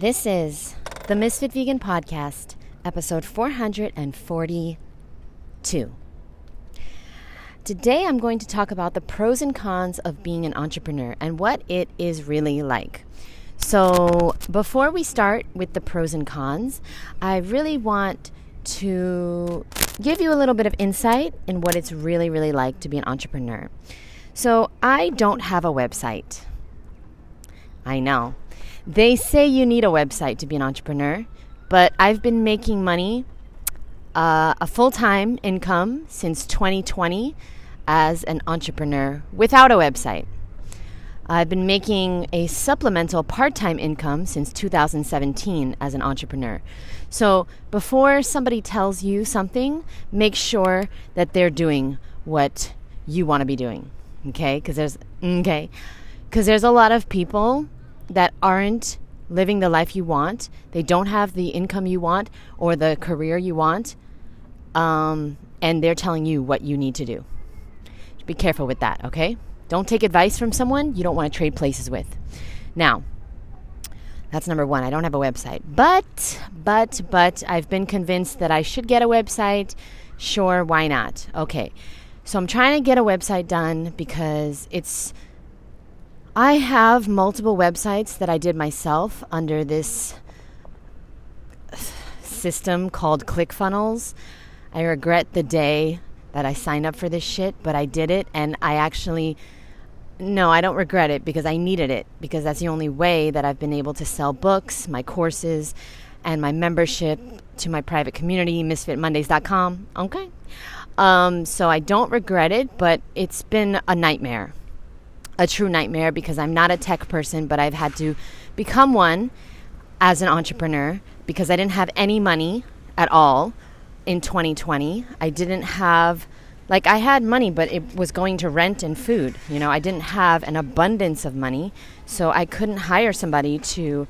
This is the Misfit Vegan Podcast, episode 442. Today I'm going to talk about the pros and cons of being an entrepreneur and what it is really like. So, before we start with the pros and cons, I really want to give you a little bit of insight in what it's really, really like to be an entrepreneur. So, I don't have a website. I know. They say you need a website to be an entrepreneur, but I've been making money, uh, a full time income since 2020 as an entrepreneur without a website. I've been making a supplemental part time income since 2017 as an entrepreneur. So before somebody tells you something, make sure that they're doing what you want to be doing. Okay? Because there's, okay. Because there's a lot of people that aren't living the life you want, they don't have the income you want or the career you want, um, and they're telling you what you need to do. Be careful with that, okay? Don't take advice from someone you don't want to trade places with. Now, that's number one. I don't have a website. But, but, but, I've been convinced that I should get a website. Sure, why not? Okay. So I'm trying to get a website done because it's I have multiple websites that I did myself under this system called ClickFunnels. I regret the day that I signed up for this shit, but I did it and I actually no, I don't regret it because I needed it because that's the only way that I've been able to sell books, my courses, and my membership to my private community, misfitmondays.com. Okay. Um, so I don't regret it, but it's been a nightmare a true nightmare because I'm not a tech person, but I've had to become one as an entrepreneur because I didn't have any money at all in 2020. I didn't have like I had money, but it was going to rent and food. You know, I didn't have an abundance of money, so I couldn't hire somebody to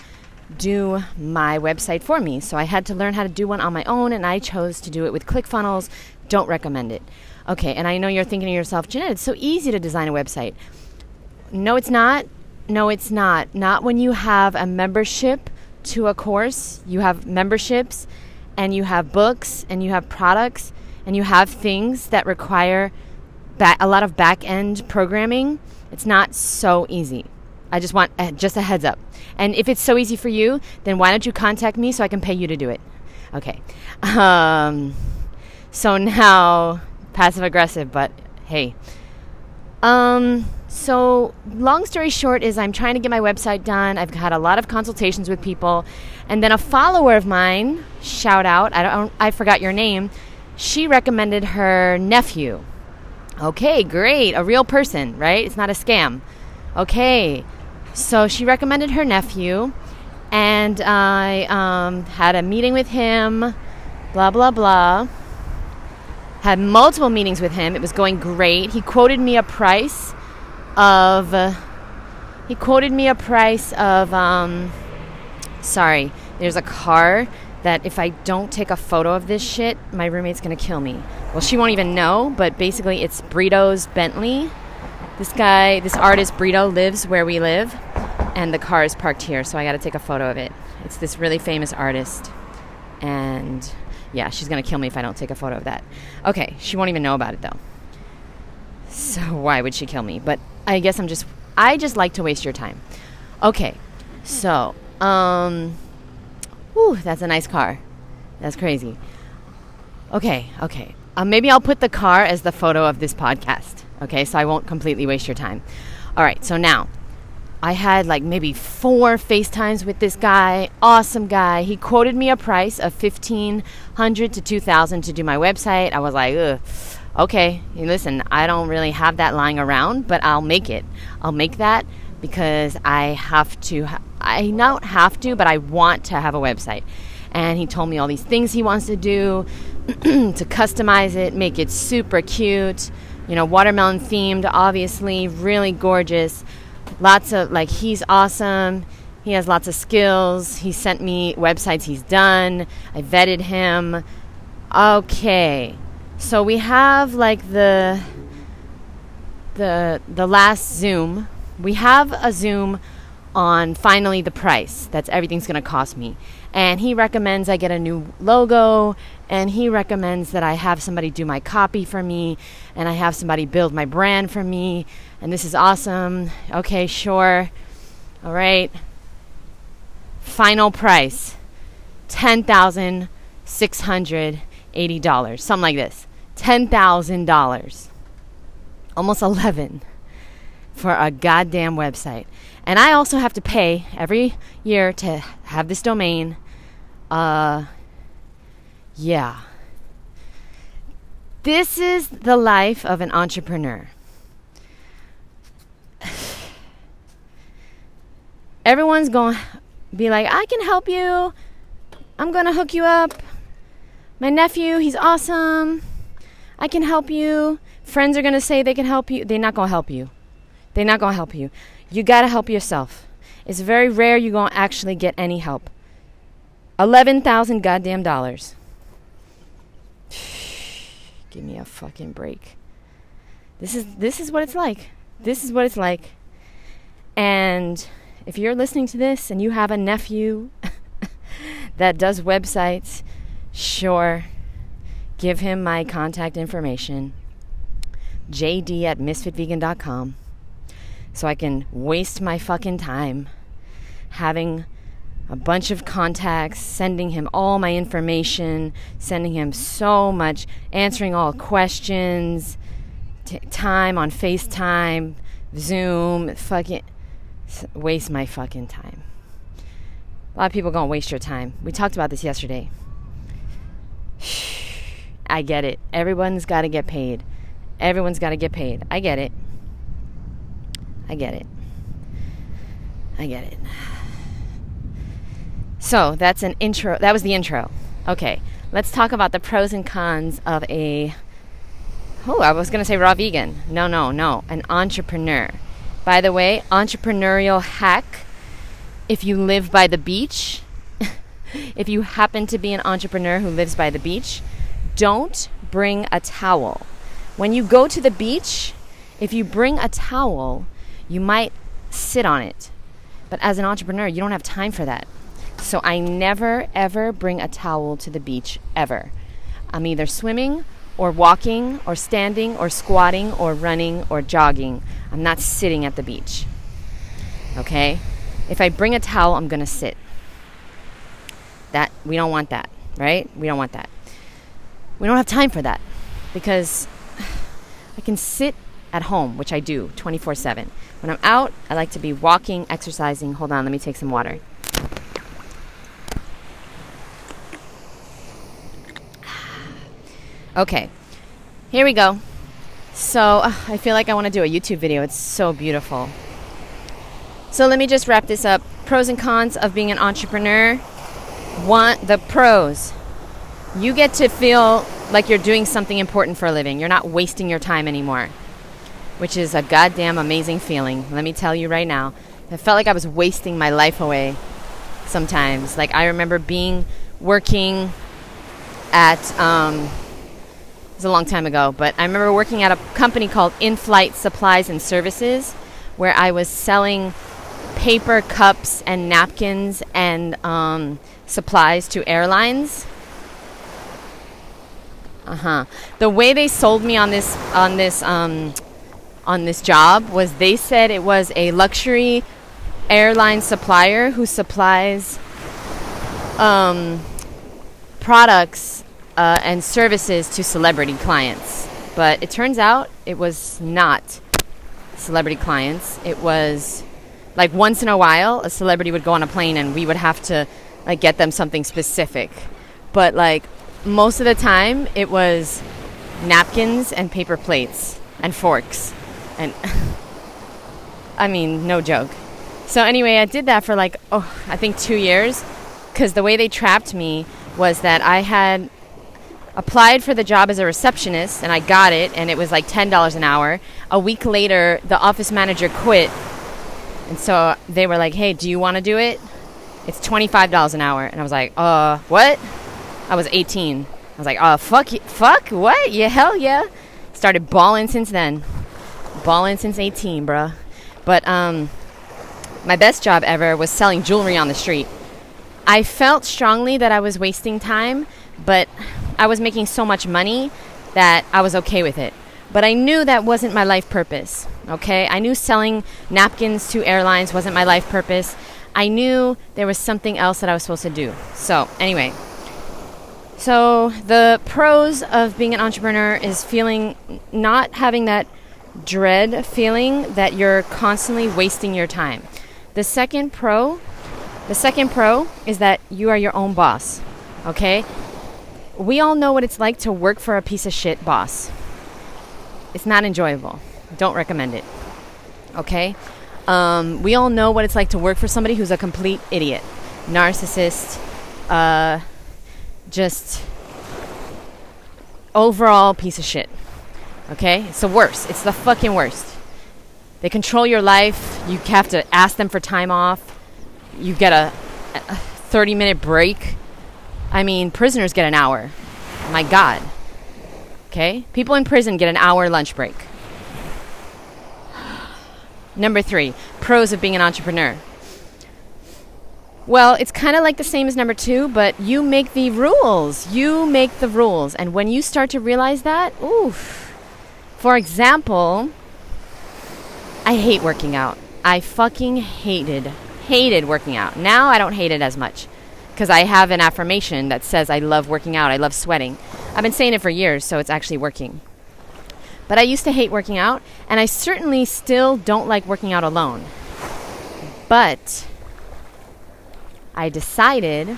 do my website for me. So I had to learn how to do one on my own, and I chose to do it with ClickFunnels. Don't recommend it. Okay, and I know you're thinking to yourself, Jeanette, it's so easy to design a website. No, it's not. No, it's not. Not when you have a membership to a course. You have memberships and you have books and you have products and you have things that require ba- a lot of back end programming. It's not so easy. I just want uh, just a heads up. And if it's so easy for you, then why don't you contact me so I can pay you to do it? Okay. Um, so now, passive aggressive, but hey. Um, so, long story short, is I'm trying to get my website done. I've had a lot of consultations with people, and then a follower of mine, shout out, I don't, I forgot your name. She recommended her nephew. Okay, great, a real person, right? It's not a scam. Okay, so she recommended her nephew, and I um, had a meeting with him. Blah blah blah. Had multiple meetings with him. It was going great. He quoted me a price of uh, he quoted me a price of um, sorry there's a car that if i don't take a photo of this shit my roommate's gonna kill me. Well she won't even know but basically it's Britto's bentley. This guy this artist Britto lives where we live and the car is parked here so i gotta take a photo of it. It's this really famous artist and yeah she's gonna kill me if i don't take a photo of that. Okay she won't even know about it though so why would she kill me but I guess I'm just I just like to waste your time. Okay. So, um whew, that's a nice car. That's crazy. Okay, okay. Uh, maybe I'll put the car as the photo of this podcast. Okay, so I won't completely waste your time. All right, so now I had like maybe four FaceTimes with this guy. Awesome guy. He quoted me a price of fifteen hundred to two thousand to do my website. I was like, ugh okay, listen, I don't really have that lying around, but I'll make it. I'll make that because I have to. I don't have to, but I want to have a website. And he told me all these things he wants to do to customize it, make it super cute, you know, watermelon themed, obviously, really gorgeous. Lots of, like, he's awesome. He has lots of skills. He sent me websites he's done. I vetted him. Okay, so we have like the the the last Zoom. We have a Zoom on finally the price. That's everything's going to cost me. And he recommends I get a new logo and he recommends that I have somebody do my copy for me and I have somebody build my brand for me and this is awesome. Okay, sure. All right. Final price $10,680, something like this. $10,000. Almost 11 for a goddamn website. And I also have to pay every year to have this domain. Uh yeah. This is the life of an entrepreneur. Everyone's going to be like, I can help you. I'm going to hook you up. My nephew, he's awesome. I can help you. Friends are going to say they can help you. They're not going to help you. They're not going to help you. You got to help yourself. It's very rare you're going to actually get any help. 11,000 goddamn dollars. Give me a fucking break. This is this is what it's like. This is what it's like. And if you're listening to this and you have a nephew that does websites, sure, give him my contact information. JD at misfitvegan.com so I can waste my fucking time having a bunch of contacts, sending him all my information, sending him so much, answering all questions, t- time on FaceTime, Zoom, fucking waste my fucking time. A lot of people gonna waste your time. We talked about this yesterday. I get it. Everyone's got to get paid. Everyone's got to get paid. I get it. I get it. I get it. So that's an intro. That was the intro. Okay, let's talk about the pros and cons of a. Oh, I was going to say raw vegan. No, no, no. An entrepreneur. By the way, entrepreneurial hack if you live by the beach, if you happen to be an entrepreneur who lives by the beach, don't bring a towel. When you go to the beach, if you bring a towel, you might sit on it. But as an entrepreneur, you don't have time for that. So I never, ever bring a towel to the beach, ever. I'm either swimming or walking or standing or squatting or running or jogging. I'm not sitting at the beach. Okay? If I bring a towel, I'm going to sit. That we don't want that, right? We don't want that. We don't have time for that because I can sit at home, which I do 24/7. When I'm out, I like to be walking, exercising. Hold on, let me take some water. Okay, here we go. So I feel like I want to do a YouTube video. It's so beautiful. So let me just wrap this up. Pros and cons of being an entrepreneur. One, the pros. You get to feel like you're doing something important for a living. You're not wasting your time anymore, which is a goddamn amazing feeling. Let me tell you right now. I felt like I was wasting my life away sometimes. Like I remember being working at um, was a long time ago, but I remember working at a company called In Flight Supplies and Services, where I was selling paper cups and napkins and um, supplies to airlines. Uh huh. The way they sold me on this on this um, on this job was they said it was a luxury airline supplier who supplies um, products uh, and services to celebrity clients. But it turns out it was not celebrity clients. It was like once in a while a celebrity would go on a plane and we would have to like get them something specific. But like most of the time it was napkins and paper plates and forks. And I mean, no joke. So anyway, I did that for like oh, I think 2 years cuz the way they trapped me was that I had applied for the job as a receptionist and I got it and it was like $10 an hour. A week later, the office manager quit. And so they were like, "Hey, do you want to do it? It's $25 an hour." And I was like, "Uh, what?" I was 18. I was like, oh, fuck fuck, what? Yeah, hell yeah." Started balling since then. Balling since 18, bruh. But um my best job ever was selling jewelry on the street. I felt strongly that I was wasting time, but I was making so much money that I was okay with it. But I knew that wasn't my life purpose, okay? I knew selling napkins to airlines wasn't my life purpose. I knew there was something else that I was supposed to do. So, anyway, so the pros of being an entrepreneur is feeling not having that dread feeling that you're constantly wasting your time. The second pro, the second pro is that you are your own boss. Okay? We all know what it's like to work for a piece of shit boss. It's not enjoyable. Don't recommend it. Okay? Um, we all know what it's like to work for somebody who's a complete idiot, narcissist, uh, just overall piece of shit. Okay? It's the worst. It's the fucking worst. They control your life. You have to ask them for time off. You get a, a 30 minute break. I mean, prisoners get an hour. My God. Okay? People in prison get an hour lunch break. Number three, pros of being an entrepreneur. Well, it's kind of like the same as number two, but you make the rules. You make the rules. And when you start to realize that, oof. For example, I hate working out. I fucking hated, hated working out. Now I don't hate it as much because I have an affirmation that says I love working out, I love sweating. I've been saying it for years, so it's actually working. But I used to hate working out, and I certainly still don't like working out alone. But I decided,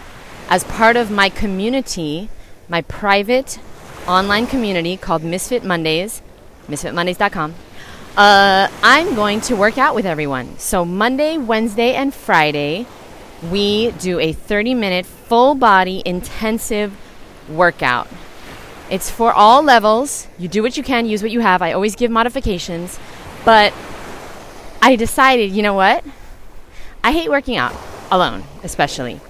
as part of my community, my private online community called Misfit Mondays, misfitmondays.com, uh, I'm going to work out with everyone. So Monday, Wednesday, and Friday, we do a 30 minute full body intensive workout. It's for all levels. You do what you can, use what you have. I always give modifications. But I decided, you know what? I hate working out alone, especially.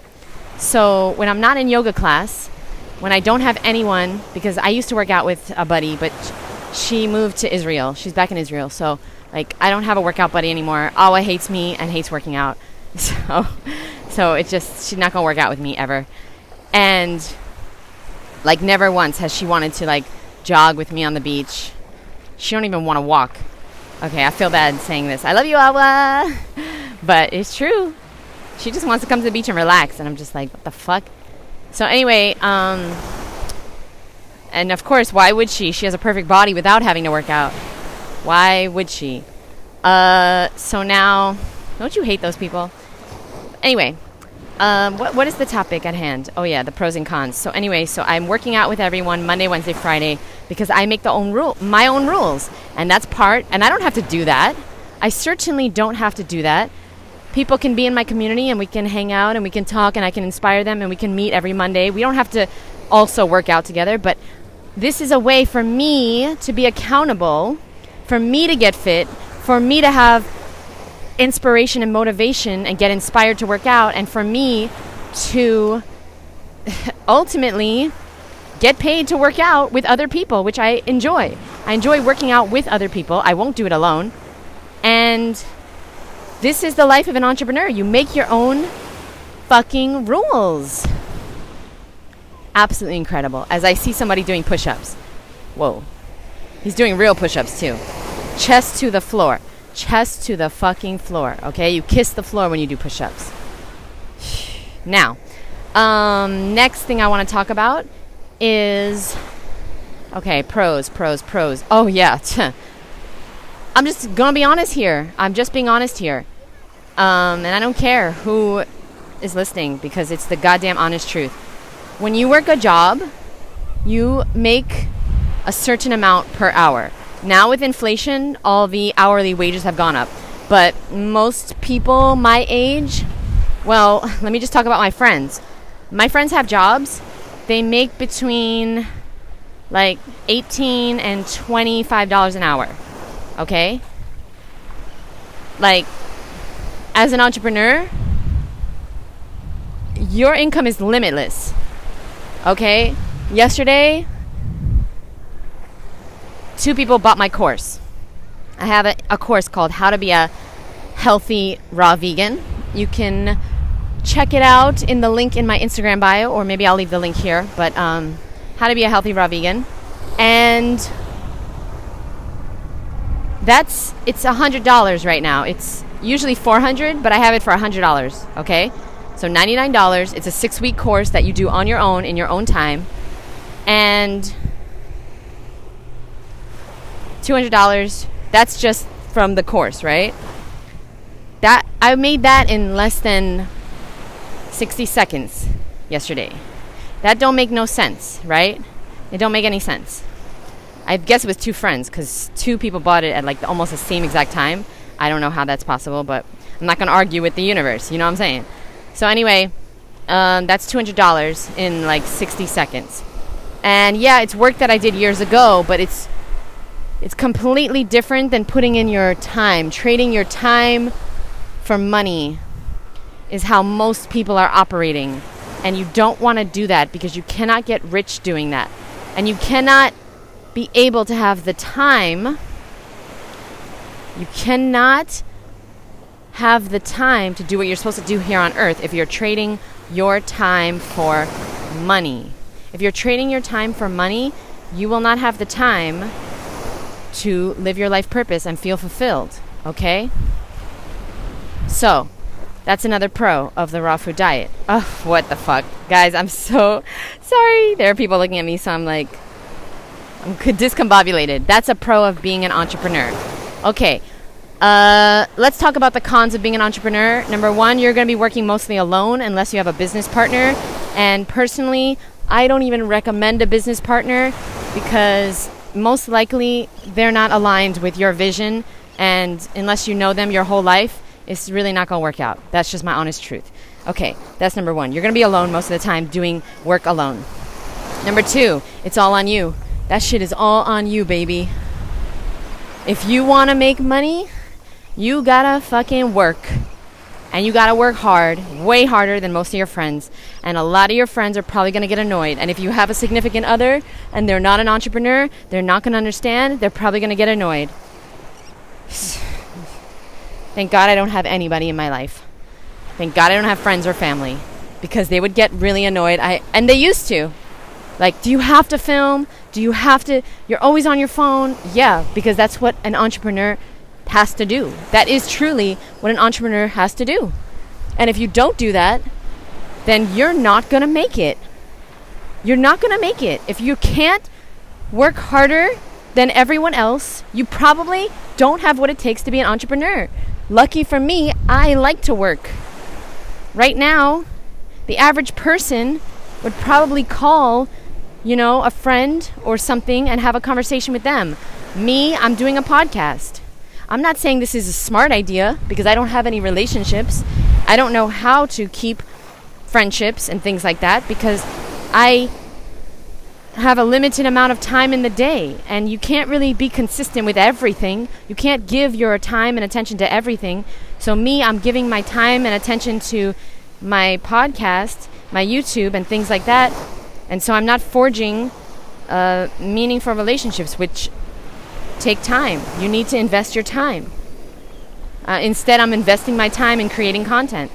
So when I'm not in yoga class, when I don't have anyone, because I used to work out with a buddy, but she moved to Israel. She's back in Israel. So, like, I don't have a workout buddy anymore. Awa hates me and hates working out. So, so it's just, she's not going to work out with me ever. And like never once has she wanted to like jog with me on the beach. She don't even want to walk. Okay, I feel bad saying this. I love you, Awa, but it's true. She just wants to come to the beach and relax, and I'm just like, what the fuck? So anyway, um, and of course, why would she? She has a perfect body without having to work out. Why would she? Uh, so now, don't you hate those people? Anyway, um, what, what is the topic at hand? Oh, yeah, the pros and cons. So, anyway, so I'm working out with everyone Monday, Wednesday, Friday because I make the own rule, my own rules. And that's part, and I don't have to do that. I certainly don't have to do that. People can be in my community and we can hang out and we can talk and I can inspire them and we can meet every Monday. We don't have to also work out together, but this is a way for me to be accountable, for me to get fit, for me to have inspiration and motivation and get inspired to work out, and for me to ultimately get paid to work out with other people, which I enjoy. I enjoy working out with other people. I won't do it alone. And this is the life of an entrepreneur. You make your own fucking rules. Absolutely incredible. As I see somebody doing push ups. Whoa. He's doing real push ups too. Chest to the floor chest to the fucking floor. Okay, you kiss the floor when you do push ups. Now, um, next thing I want to talk about is okay, pros, pros, pros. Oh, yeah. I'm just going to be honest here. I'm just being honest here. Um, and I don't care who is listening because it's the goddamn honest truth. When you work a job, you make a certain amount per hour. Now, with inflation, all the hourly wages have gone up. But most people my age, well, let me just talk about my friends. My friends have jobs. They make between like 18 and $25 an hour. Okay? Like, as an entrepreneur, your income is limitless. Okay? Yesterday, two people bought my course. I have a, a course called How to Be a healthy raw vegan. You can check it out in the link in my Instagram bio, or maybe I'll leave the link here. But um, how to be a healthy raw vegan, and that's it's a hundred dollars right now. It's usually four hundred, but I have it for a hundred dollars. Okay, so ninety nine dollars. It's a six week course that you do on your own in your own time, and two hundred dollars. That's just from the course, right? That I made that in less than 60 seconds yesterday. That don't make no sense, right? It don't make any sense. I guess it was two friends because two people bought it at like almost the same exact time. I don't know how that's possible, but I'm not going to argue with the universe. You know what I'm saying? So anyway, um, that's two hundred dollars in like 60 seconds. And yeah, it's work that I did years ago, but it's it's completely different than putting in your time, trading your time for money is how most people are operating. And you don't want to do that because you cannot get rich doing that. And you cannot be able to have the time. You cannot have the time to do what you're supposed to do here on earth if you're trading your time for money. If you're trading your time for money, you will not have the time to live your life purpose and feel fulfilled. Okay? So, that's another pro of the raw food diet. Oh, what the fuck. Guys, I'm so sorry. There are people looking at me, so I'm like, I'm discombobulated. That's a pro of being an entrepreneur. Okay, uh, let's talk about the cons of being an entrepreneur. Number one, you're going to be working mostly alone unless you have a business partner. And personally, I don't even recommend a business partner because most likely they're not aligned with your vision. And unless you know them your whole life, it's really not going to work out. That's just my honest truth. Okay, that's number one. You're going to be alone most of the time doing work alone. Number two, it's all on you. That shit is all on you, baby. If you want to make money, you gotta fucking work. And you gotta work hard, way harder than most of your friends. And a lot of your friends are probably gonna get annoyed. And if you have a significant other and they're not an entrepreneur, they're not gonna understand, they're probably gonna get annoyed. Thank God I don't have anybody in my life. Thank God I don't have friends or family because they would get really annoyed. I and they used to. Like, do you have to film? Do you have to you're always on your phone? Yeah, because that's what an entrepreneur has to do. That is truly what an entrepreneur has to do. And if you don't do that, then you're not going to make it. You're not going to make it. If you can't work harder than everyone else, you probably don't have what it takes to be an entrepreneur. Lucky for me, I like to work. Right now, the average person would probably call, you know, a friend or something and have a conversation with them. Me, I'm doing a podcast. I'm not saying this is a smart idea because I don't have any relationships. I don't know how to keep friendships and things like that because I have a limited amount of time in the day and you can't really be consistent with everything. You can't give your time and attention to everything. So, me, I'm giving my time and attention to my podcast, my YouTube, and things like that. And so, I'm not forging uh, meaningful relationships, which take time. You need to invest your time. Uh, instead, I'm investing my time in creating content.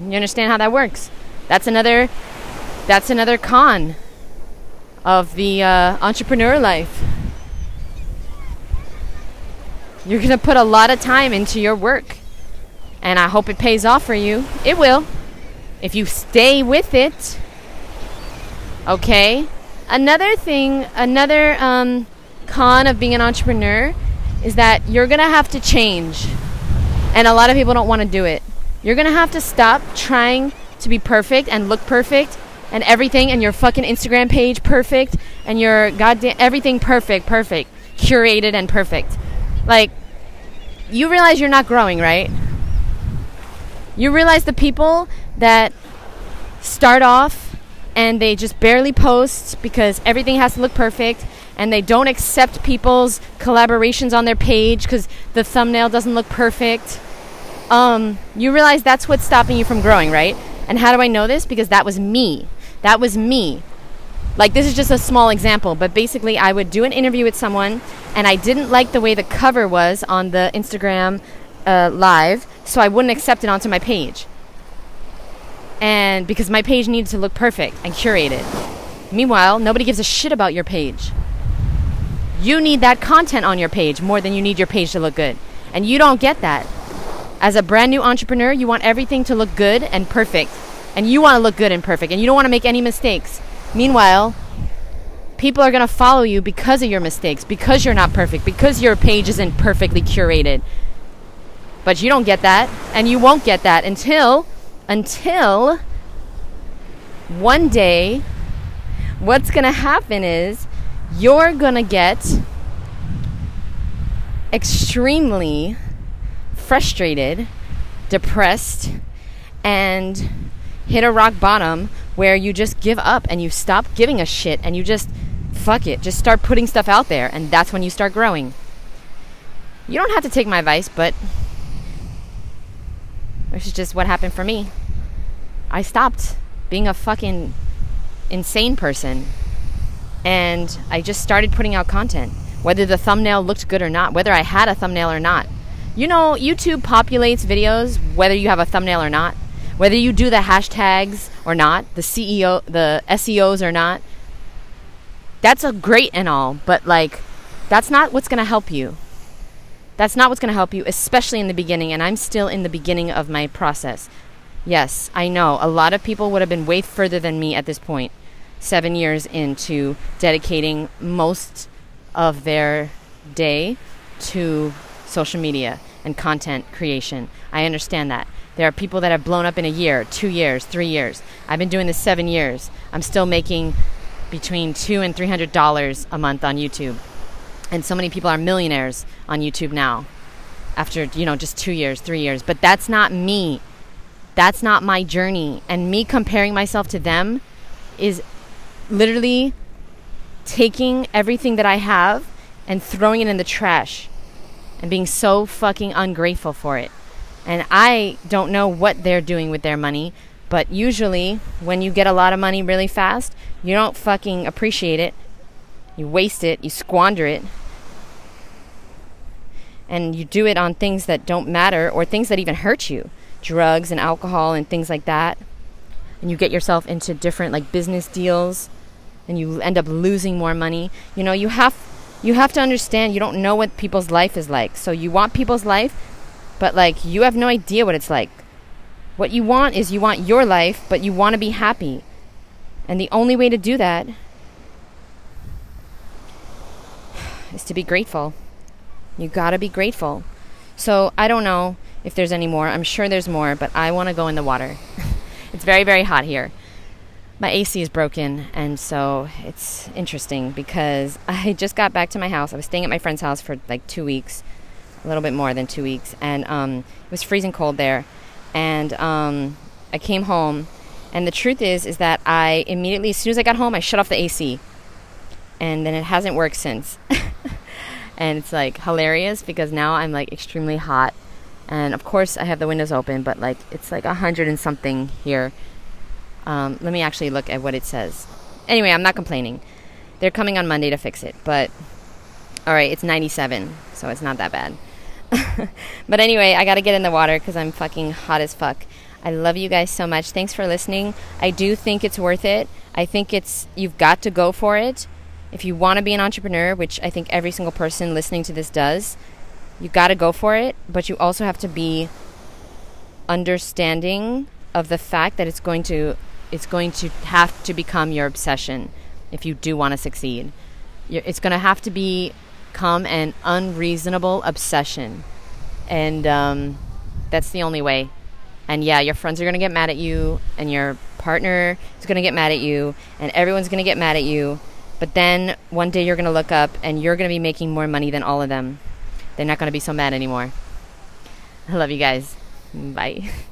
You understand how that works? That's another. That's another con of the uh, entrepreneur life. You're to put a lot of time into your work. And I hope it pays off for you. It will. If you stay with it. Okay? Another thing, another um, con of being an entrepreneur is that you're going to have to change. And a lot of people don't want to do it. You're going to have to stop trying to be perfect and look perfect and everything and your fucking Instagram page perfect and your goddamn everything perfect, perfect, curated and perfect. Like you realize you're not growing, right? You realize the people that start off and they just barely post because everything has to look perfect and they don't accept people's collaborations on their page because the thumbnail doesn't look perfect. Um, you realize that's what's stopping you from growing, right? And how do I know this? Because that was me. That was me. Like, this is just a small example, but basically, I would do an interview with someone, and I didn't like the way the cover was on the Instagram uh, live so I wouldn't accept it onto my page. And because my page needed to look perfect and curated. Meanwhile, nobody gives a shit about your page. You need that content on your page more than you need your page to look good. And you don't get that. As a brand new entrepreneur, you want everything to look good and perfect. And you want to look good and perfect. And you don't want to make any mistakes. Meanwhile, people are going to follow you because of your mistakes, because you're not perfect, because your page isn't perfectly curated. But you don't get that. And you won't get that until, until one day, what's going to happen is you're going to get extremely frustrated, depressed, and hit a rock bottom where you just give up and you stop giving a shit and you just fuck it. Just start putting stuff out there, and that's when you start growing. You don't have to take my advice, but this is just what happened for me. I stopped being a fucking insane person and I just started putting out content, whether the thumbnail looked good or not, whether I had a thumbnail or not. You know, YouTube populates videos whether you have a thumbnail or not, whether you do the hashtags or not, the CEO, the SEOs or not. That's a great and all, but like, that's not what's going to help you. That's not what's going to help you, especially in the beginning. And I'm still in the beginning of my process. Yes, I know a lot of people would have been way further than me at this point seven years into dedicating most of their day to social media and content creation. I understand that. There are people that have blown up in a year, two years, three years. I've been doing this seven years. I'm still making between two and three hundred dollars a month on YouTube. And so many people are millionaires on YouTube now after, you know, just two years, three years. But that's not me. That's not my journey. And me comparing myself to them is literally taking everything that I have and throwing it in the trash and being so fucking ungrateful for it. And I don't know what they're doing with their money, but usually when you get a lot of money really fast, you don't fucking appreciate it. You waste it, you squander it. And you do it on things that don't matter or things that even hurt you drugs and alcohol and things like that. And you get yourself into different like business deals and you end up losing more money. You know, you have you have to understand you don't know what people's life is like. So you want people's life, but like you have no idea what it's like. What you want is you want your life, but you want to be happy. And the only way to do that is to be grateful. You got to be grateful. So I don't know if there's any more. I'm sure there's more, but I want to go in the water. it's very, very hot here my AC is broken, and so it's interesting because I just got back to my house. I was staying at my friend's house for like two weeks, a little bit more than two weeks, and um, it was freezing cold there. And um, I came home, and the truth is, is that I immediately, as soon as I got home, I shut off the AC, and then it hasn't worked since. and it's like hilarious because now I'm like extremely hot, and of course I have the windows open, but like it's like a hundred and something here um, let me actually look at what it says. Anyway, I'm not complaining. They're coming on Monday to fix it, but all right, it's 97, so it's not that bad. but anyway, I got to get in the water because I'm fucking hot as fuck. I love you guys so much. Thanks for listening. I do think it's worth it. I think it's, you've got to go for it. If you want to be an entrepreneur, which I think every single person listening to this does, you got to go for it, but you also have to be understanding of the fact that it's going to it's going to have to become your obsession if you do want to succeed. It's going to have to become an unreasonable obsession. And um, that's the only way. And yeah, your friends are going to get mad at you, and your partner is going to get mad at you, and everyone's going to get mad at you. But then one day you're going to look up and you're going to be making more money than all of them. They're not going to be so mad anymore. I love you guys. Bye.